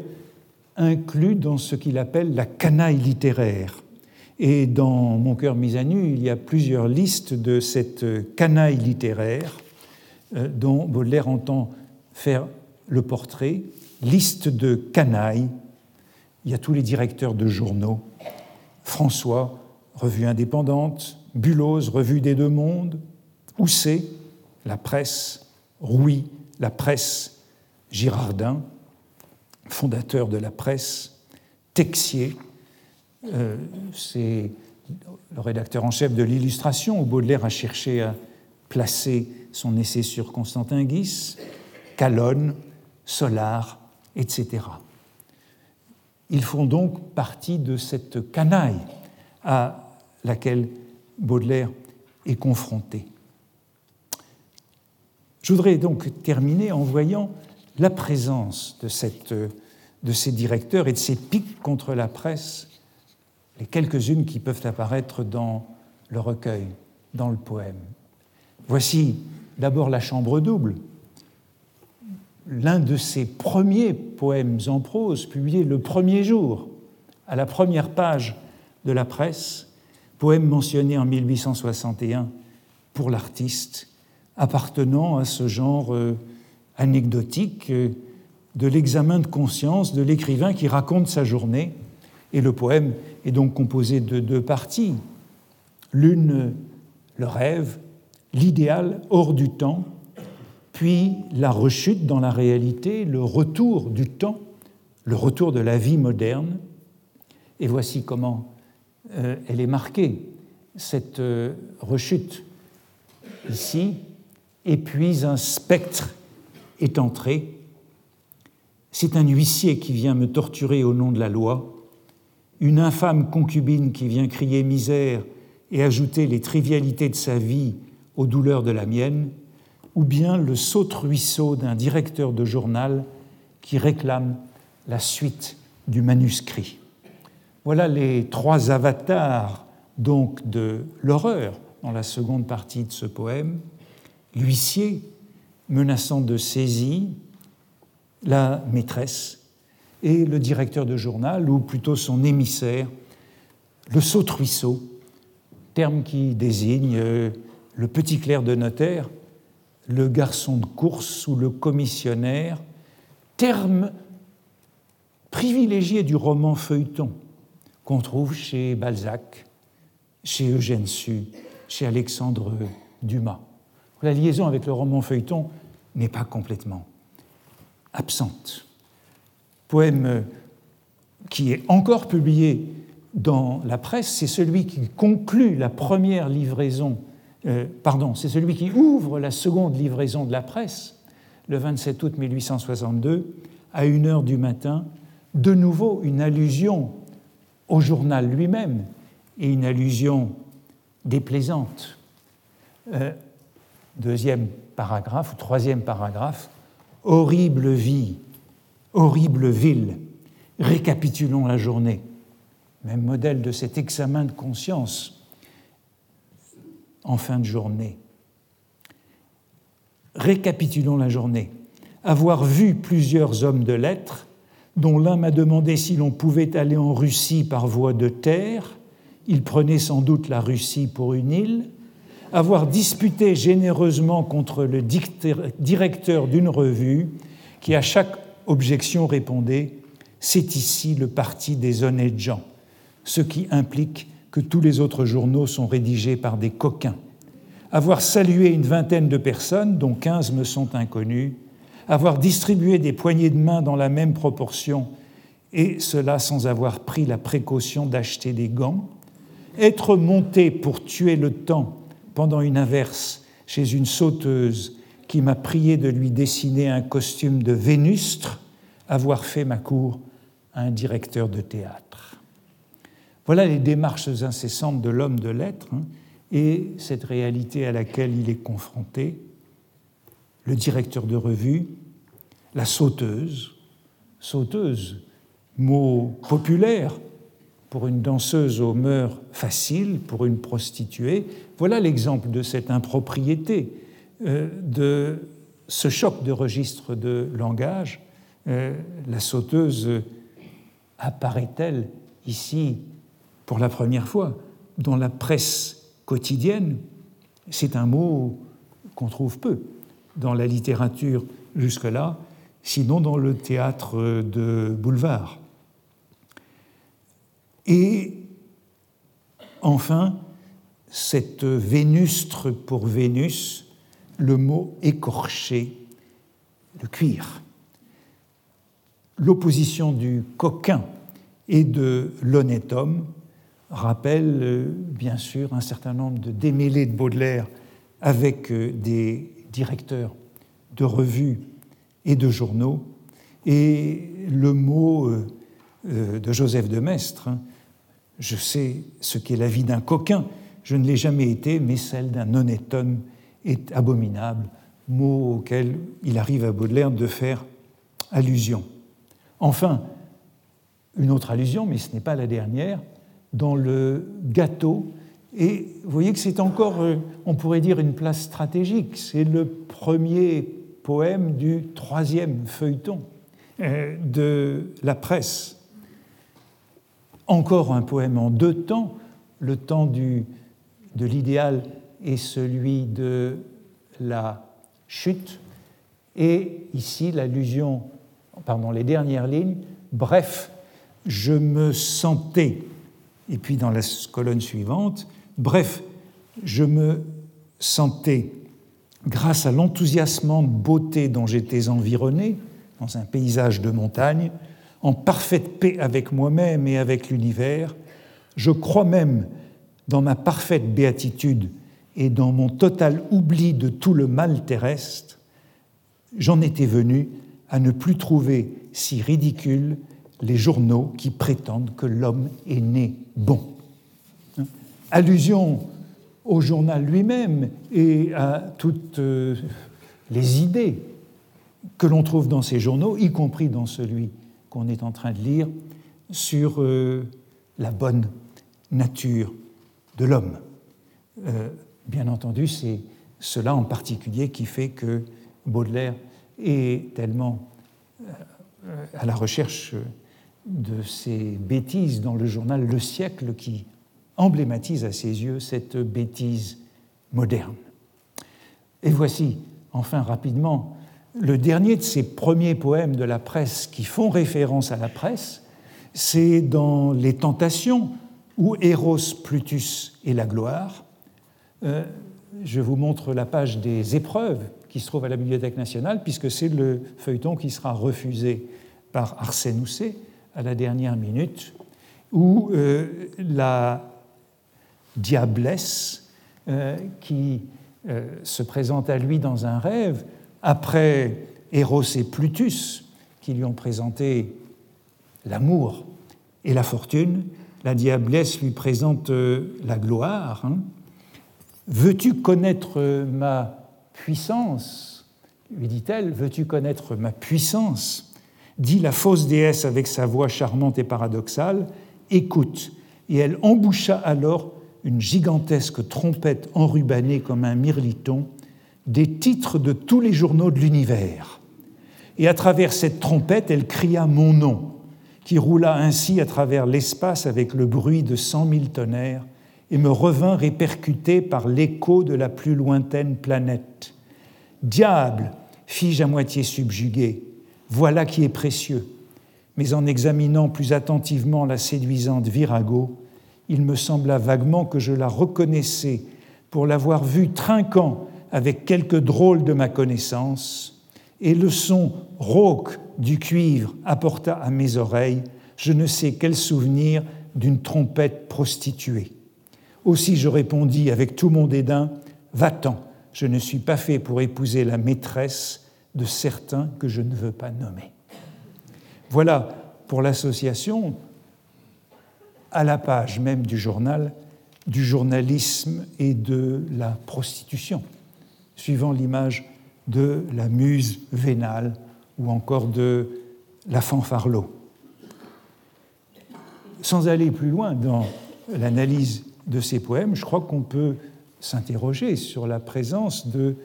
inclut dans ce qu'il appelle la canaille littéraire. Et dans Mon cœur mis à nu, il y a plusieurs listes de cette canaille littéraire euh, dont Baudelaire entend faire le portrait, liste de canailles il y a tous les directeurs de journaux. François, revue indépendante, Bulloz, revue des deux mondes, Housset, la presse, Rouy, la presse, Girardin, fondateur de la presse, Texier, euh, c'est le rédacteur en chef de l'illustration, où Baudelaire a cherché à placer son essai sur Constantin Guis, Calonne, Solar, etc. Ils font donc partie de cette canaille à laquelle Baudelaire est confronté. Je voudrais donc terminer en voyant la présence de, ces directeurs et de ces piques contre la presse, les quelques-unes qui peuvent apparaître dans le recueil, dans le poème. Voici d'abord la chambre double, l'un de ses premiers poèmes en prose, publié le premier jour, à la première page de la presse, poème mentionné en 1861 pour l'artiste, appartenant à ce genre euh, anecdotique euh, de l'examen de conscience de l'écrivain qui raconte sa journée. Et le poème est donc composé de deux parties. L'une, le rêve, l'idéal hors du temps, puis la rechute dans la réalité, le retour du temps, le retour de la vie moderne. Et voici comment euh, elle est marquée, cette euh, rechute ici, et puis un spectre est entré. C'est un huissier qui vient me torturer au nom de la loi, une infâme concubine qui vient crier misère et ajouter les trivialités de sa vie aux douleurs de la mienne, ou bien le saute-ruisseau d'un directeur de journal qui réclame la suite du manuscrit. Voilà les trois avatars donc de l'horreur dans la seconde partie de ce poème. L'huissier menaçant de saisie, la maîtresse et le directeur de journal, ou plutôt son émissaire, le saute-ruisseau, terme qui désigne le petit clerc de notaire le garçon de course ou le commissionnaire, terme privilégié du roman feuilleton qu'on trouve chez Balzac, chez Eugène Sue, chez Alexandre Dumas. La liaison avec le roman feuilleton n'est pas complètement absente. Poème qui est encore publié dans la presse, c'est celui qui conclut la première livraison euh, pardon, c'est celui qui ouvre la seconde livraison de la presse, le 27 août 1862, à une heure du matin, de nouveau une allusion au journal lui-même et une allusion déplaisante. Euh, deuxième paragraphe, ou troisième paragraphe, horrible vie, horrible ville, récapitulons la journée. Même modèle de cet examen de conscience en fin de journée. Récapitulons la journée. Avoir vu plusieurs hommes de lettres, dont l'un m'a demandé si l'on pouvait aller en Russie par voie de terre, il prenait sans doute la Russie pour une île, avoir disputé généreusement contre le directeur d'une revue qui à chaque objection répondait C'est ici le parti des honnêtes gens, ce qui implique que tous les autres journaux sont rédigés par des coquins. Avoir salué une vingtaine de personnes, dont quinze me sont inconnues, avoir distribué des poignées de main dans la même proportion, et cela sans avoir pris la précaution d'acheter des gants, être monté pour tuer le temps pendant une inverse chez une sauteuse qui m'a prié de lui dessiner un costume de Vénustre, avoir fait ma cour à un directeur de théâtre. Voilà les démarches incessantes de l'homme de lettres hein, et cette réalité à laquelle il est confronté. Le directeur de revue, la sauteuse, sauteuse, mot populaire pour une danseuse aux mœurs faciles, pour une prostituée. Voilà l'exemple de cette impropriété, euh, de ce choc de registre de langage. Euh, la sauteuse apparaît-elle ici pour la première fois dans la presse quotidienne C'est un mot qu'on trouve peu dans la littérature jusque-là, sinon dans le théâtre de boulevard. Et enfin, cette vénustre pour Vénus, le mot écorché, le cuir. L'opposition du coquin et de l'honnête homme rappelle euh, bien sûr un certain nombre de démêlés de Baudelaire avec euh, des directeurs de revues et de journaux, et le mot euh, de Joseph de Maistre, hein, je sais ce qu'est la vie d'un coquin, je ne l'ai jamais été, mais celle d'un honnête homme est abominable, mot auquel il arrive à Baudelaire de faire allusion. Enfin, une autre allusion, mais ce n'est pas la dernière, dans le gâteau. Et vous voyez que c'est encore, euh, on pourrait dire, une place stratégique. C'est le premier poème du troisième feuilleton euh, de la presse encore un poème en deux temps, le temps du, de l'idéal et celui de la chute, et ici l'allusion, pardon, les dernières lignes, bref, je me sentais, et puis dans la colonne suivante, bref, je me sentais, grâce à l'enthousiasmant de beauté dont j'étais environné, dans un paysage de montagne, en parfaite paix avec moi-même et avec l'univers, je crois même dans ma parfaite béatitude et dans mon total oubli de tout le mal terrestre, j'en étais venu à ne plus trouver si ridicules les journaux qui prétendent que l'homme est né bon. Allusion au journal lui-même et à toutes euh, les idées que l'on trouve dans ces journaux, y compris dans celui qu'on est en train de lire sur euh, la bonne nature de l'homme. Euh, bien entendu, c'est cela en particulier qui fait que Baudelaire est tellement à la recherche de ces bêtises dans le journal Le siècle qui emblématise à ses yeux cette bêtise moderne. Et voici enfin rapidement le dernier de ces premiers poèmes de la presse qui font référence à la presse, c'est dans Les Tentations, où Eros, Plutus et la gloire. Euh, je vous montre la page des épreuves qui se trouve à la Bibliothèque nationale, puisque c'est le feuilleton qui sera refusé par Arsène Housset à la dernière minute, où euh, la diablesse euh, qui se présente à lui dans un rêve après Eros et Plutus, qui lui ont présenté l'amour et la fortune, la diablesse lui présente euh, la gloire. Hein. Veux-tu connaître ma puissance? lui dit-elle, veux-tu connaître ma puissance? Dit la fausse déesse avec sa voix charmante et paradoxale, écoute. Et elle emboucha alors une gigantesque trompette enrubannée comme un mirliton des titres de tous les journaux de l'univers. Et à travers cette trompette, elle cria mon nom, qui roula ainsi à travers l'espace avec le bruit de cent mille tonnerres et me revint répercuté par l'écho de la plus lointaine planète. Diable, fis-je à moitié subjugué, voilà qui est précieux. Mais en examinant plus attentivement la séduisante Virago, il me sembla vaguement que je la reconnaissais pour l'avoir vue trinquant avec quelque drôle de ma connaissance, et le son rauque du cuivre apporta à mes oreilles je ne sais quel souvenir d'une trompette prostituée. Aussi je répondis avec tout mon dédain Va-t'en, je ne suis pas fait pour épouser la maîtresse de certains que je ne veux pas nommer. Voilà pour l'association, à la page même du journal, du journalisme et de la prostitution, suivant l'image de la muse vénale ou encore de la fanfarlot. Sans aller plus loin dans l'analyse de ces poèmes, je crois qu'on peut s'interroger sur la présence de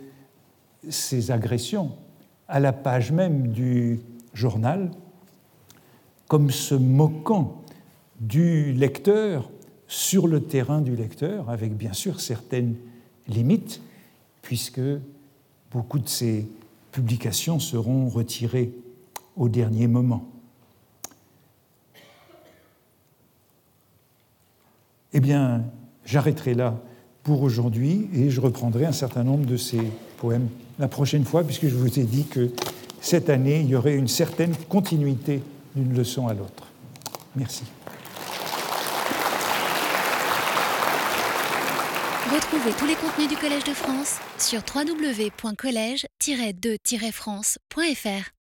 ces agressions à la page même du journal, comme se moquant du lecteur sur le terrain du lecteur, avec bien sûr certaines limites, puisque beaucoup de ces publications seront retirées au dernier moment. Eh bien, j'arrêterai là pour aujourd'hui et je reprendrai un certain nombre de ces poèmes la prochaine fois, puisque je vous ai dit que cette année, il y aurait une certaine continuité d'une leçon à l'autre. Merci. Retrouvez tous les contenus du Collège de France sur www.colège-2-france.fr.